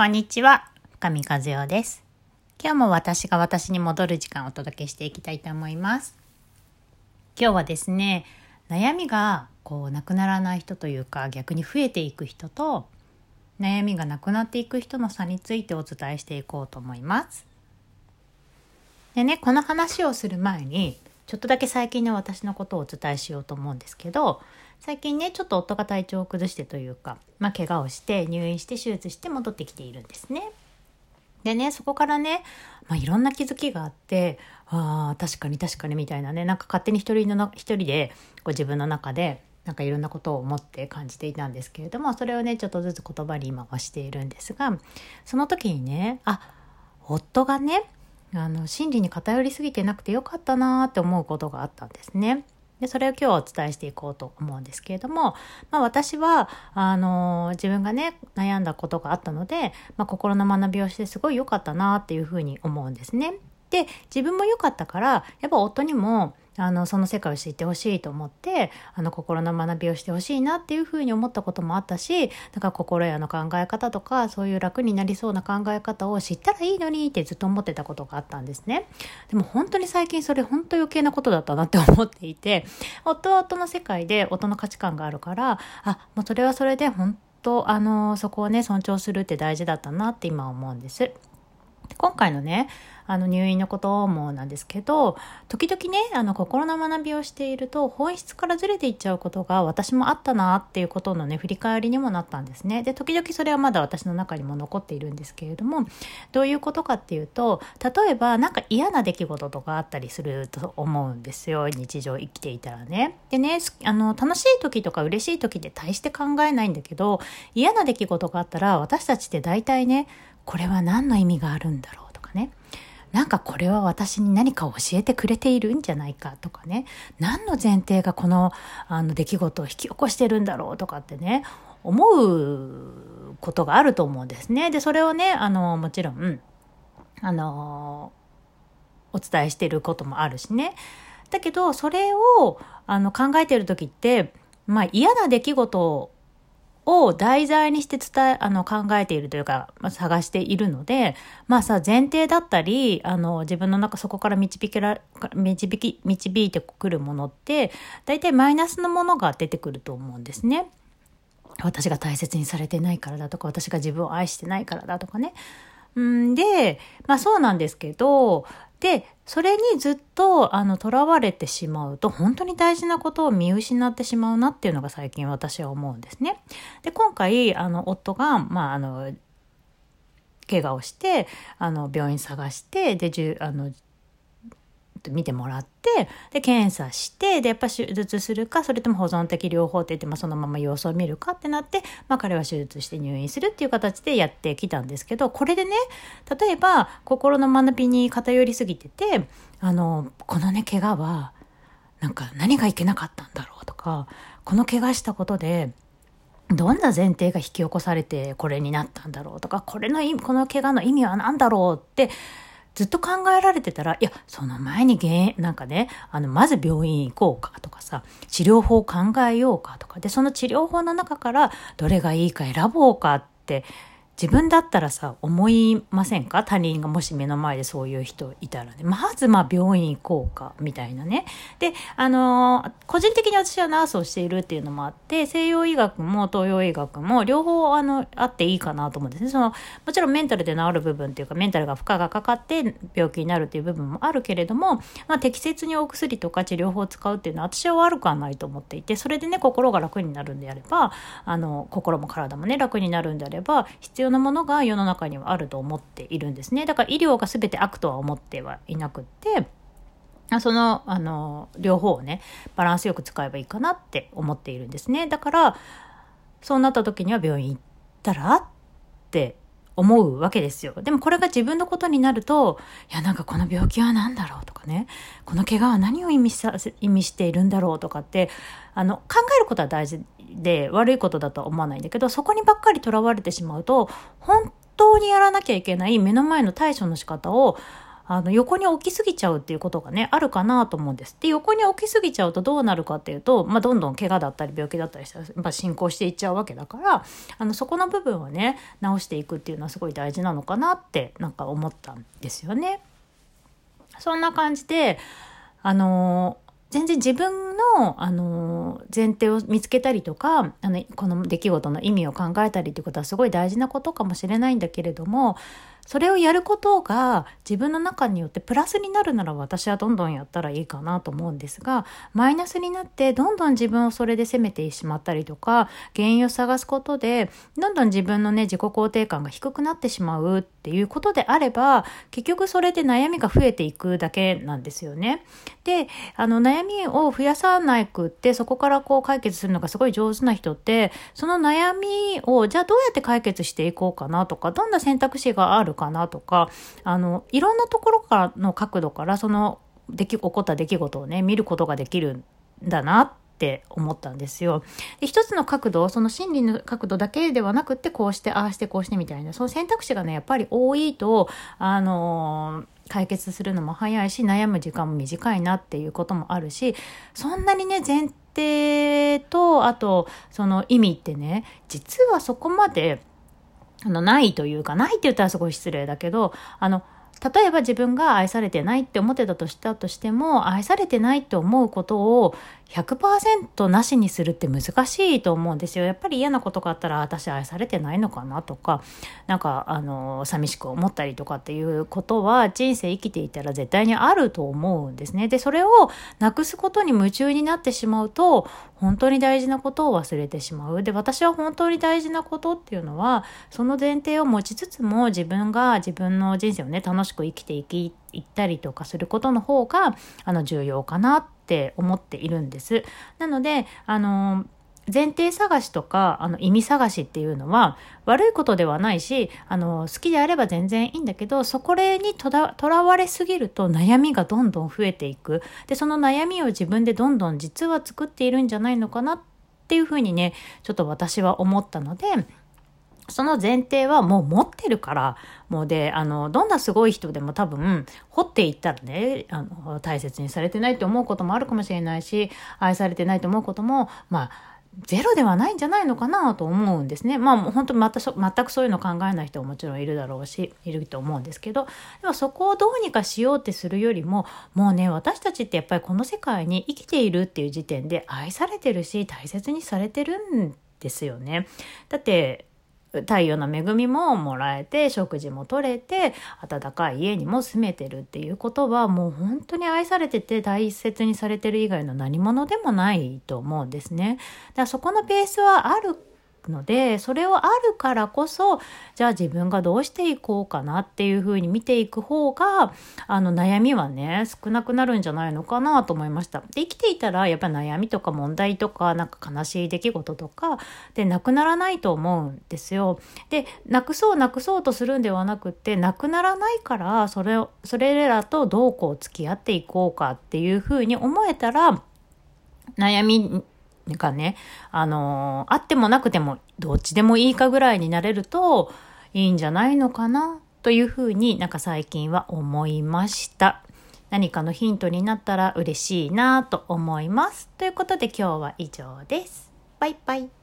こんにちは、深見和代です。今日も私が私に戻る時間をお届けしていきたいと思います。今日はですね、悩みがこうなくならない人というか逆に増えていく人と悩みがなくなっていく人の差についてお伝えしていこうと思います。でね、この話をする前にちょっとだけ最近の私のことをお伝えしようと思うんですけど最近ねちょっと夫が体調を崩してというか、まあ、怪我をして入院して手術して戻ってきているんですね。でねそこからね、まあ、いろんな気づきがあってあ確かに確かにみたいなねなんか勝手に一人の一人でこ自分の中でなんかいろんなことを思って感じていたんですけれどもそれをねちょっとずつ言葉に今はしているんですがその時にねあ夫がねあの真理に偏りすぎてなくてよかったなって思うことがあったんですね。でそれを今日お伝えしていこうと思うんですけれども、まあ、私はあの自分がね悩んだことがあったので、まあ、心の学びをしてすごい良かったなっていうふうに思うんですね。で自分も良かったからやっぱ夫にもあのその世界を知ってほしいと思ってあの心の学びをしてほしいなっていうふうに思ったこともあったしだから心やの考え方とかそういう楽になりそうな考え方を知ったらいいのにってずっと思ってたことがあったんですねでも本当に最近それ本当余計なことだったなって思っていて夫は夫の世界で夫の価値観があるからあもうそれはそれで本当あのそこをね尊重するって大事だったなって今思うんです。今回のねあの入院のこともなんですけど時々ねあの心の学びをしていると本質からずれていっちゃうことが私もあったなっていうことのね振り返りにもなったんですね。で時々それはまだ私の中にも残っているんですけれどもどういうことかっていうと例えば何か嫌な出来事とかあったりすると思うんですよ。日常生きていたらね。でねあの楽しい時とか嬉しい時って大して考えないんだけど嫌な出来事があったら私たちって大体ねこれは何の意味があるんだろうとかねなんかこれは私に何か教えてくれているんじゃないかとかね何の前提がこのあの出来事を引き起こしてるんだろうとかってね思うことがあると思うんですね。でそれをねあのもちろんあのお伝えしてることもあるしね。だけどそれをあの考えてる時ってまあ嫌な出来事を題材にして伝え、あの、考えているというか、まあ、探しているので、まあさ、前提だったり、あの、自分の中そこから導けら、導き、導いてくるものって、大体マイナスのものが出てくると思うんですね。私が大切にされてないからだとか、私が自分を愛してないからだとかね。んで、まあそうなんですけど、で、それにずっと、あの、囚われてしまうと、本当に大事なことを見失ってしまうなっていうのが最近私は思うんですね。で、今回、あの、夫が、まあ、あの、怪我をして、あの、病院探して、で、じゅあの、見てもらってで検査してでやっぱ手術するかそれとも保存的療法って言って、まあ、そのまま様子を見るかってなって、まあ、彼は手術して入院するっていう形でやってきたんですけどこれでね例えば心の学びに偏りすぎててあのこのね怪我はなんか何がいけなかったんだろうとかこの怪我したことでどんな前提が引き起こされてこれになったんだろうとかこれのこの怪我の意味は何だろうってずっと考えられてたら、いや、その前に原因なんかね、あの、まず病院行こうかとかさ、治療法考えようかとか、で、その治療法の中からどれがいいか選ぼうかって自分だったらさ思いませんか？他人がもし目の前でそういう人いたらね。まずまあ病院行こうかみたいなね。であのー、個人的に私はナースをしているっていうのもあって西洋医学も東洋医学も両方あのあっていいかなと思うんですね。そのもちろんメンタルで治る部分っていうかメンタルが負荷がかかって病気になるっていう部分もあるけれども、まあ、適切にお薬とか治療法を使うっていうのは私は悪くはないと思っていてそれでね心が楽になるんであればあの心も体もね楽になるんであれば必要なものが世の中にはあると思っているんですね。だから医療が全て悪とは思ってはいなくって、その、あの、両方をね、バランスよく使えばいいかなって思っているんですね。だから、そうなった時には病院行ったらって思うわけですよ。でもこれが自分のことになると、いやなんかこの病気は何だろうとかね、この怪我は何を意味さ意味しているんだろうとかって、あの、考えることは大事で悪いことだとは思わないんだけど、そこにばっかりとらわれてしまうと、本当にやらなきゃいけない目の前の対処の仕方を、あの横に置きすぎちゃうっていうことがねあるかなと思うんです。で横に置きすぎちゃうとどうなるかっていうと、まあ、どんどん怪我だったり病気だったりしたらやっぱ進行していっちゃうわけだからあのそこの部分をね直していくっていうのはすごい大事なのかなってなんか思ったんですよね。そんな感じであの全然自分の、あの、前提を見つけたりとか、あの、この出来事の意味を考えたりっていうことはすごい大事なことかもしれないんだけれども、それをやることが自分の中によってプラスになるなら私はどんどんやったらいいかなと思うんですがマイナスになってどんどん自分をそれで責めてしまったりとか原因を探すことでどんどん自分のね自己肯定感が低くなってしまうっていうことであれば結局それで悩みが増えていくだけなんですよね。であの悩みを増やさないくってそこからこう解決するのがすごい上手な人ってその悩みをじゃあどうやって解決していこうかなとかどんな選択肢があるかなとかあのいろんなところからの角度からその出来起こった出来事をね見ることができるんだなって思ったんですよ。で一つの角度その心理の角度だけではなくってこうしてああしてこうしてみたいなその選択肢がねやっぱり多いとあの解決するのも早いし悩む時間も短いなっていうこともあるしそんなにね前提とあとその意味ってね実はそこまであの、ないというか、ないって言ったらすごい失礼だけど、あの、例えば自分が愛されてないって思ってたとしたとしても、愛されてないって思うことを100%なしにするって難しいと思うんですよ。やっぱり嫌なことがあったら私愛されてないのかなとか、なんかあの、寂しく思ったりとかっていうことは人生生きていたら絶対にあると思うんですね。で、それをなくすことに夢中になってしまうと、本当に大事なことを忘れてしまう。で、私は本当に大事なことっていうのは、その前提を持ちつつも自分が自分の人生をね、楽しく生きていき、いったりとかすることの方が、あの、重要かなって思っているんです。なので、あの、前提探しとかあの意味探しっていうのは悪いことではないしあの好きであれば全然いいんだけどそこにとらわれすぎると悩みがどんどん増えていくでその悩みを自分でどんどん実は作っているんじゃないのかなっていうふうにねちょっと私は思ったのでその前提はもう持ってるから、もうで、あの、どんなすごい人でも多分、掘っていったらね、あの、大切にされてないって思うこともあるかもしれないし、愛されてないと思うことも、まあ、ゼロではないんじゃないのかなと思うんですね。まあ本当また全くそういうの考えない人ももちろんいるだろうし、いると思うんですけど、でもそこをどうにかしようってするよりも、もうね、私たちってやっぱりこの世界に生きているっていう時点で愛されてるし、大切にされてるんですよね。だって、太陽の恵みももらえて食事も取れて暖かい家にも住めてるっていうことはもう本当に愛されてて大切にされてる以外の何者でもないと思うんですね。だからそこのベースはあるのでそれをあるからこそじゃあ自分がどうしていこうかなっていうふうに見ていく方があの悩みはね少なくなるんじゃないのかなと思いました。で生きていたらやっぱり悩みとか問題とかなんか悲しい出来事とかでなくならないと思うんですよ。でなくそうなくそうとするんではなくってなくならないからそれそれらとどうこう付き合っていこうかっていうふうに思えたら悩みがね、あのー、あってもなくてもどっちでもいいかぐらいになれるといいんじゃないのかな？というふうになんか最近は思いました。何かのヒントになったら嬉しいなと思います。ということで今日は以上です。バイバイ。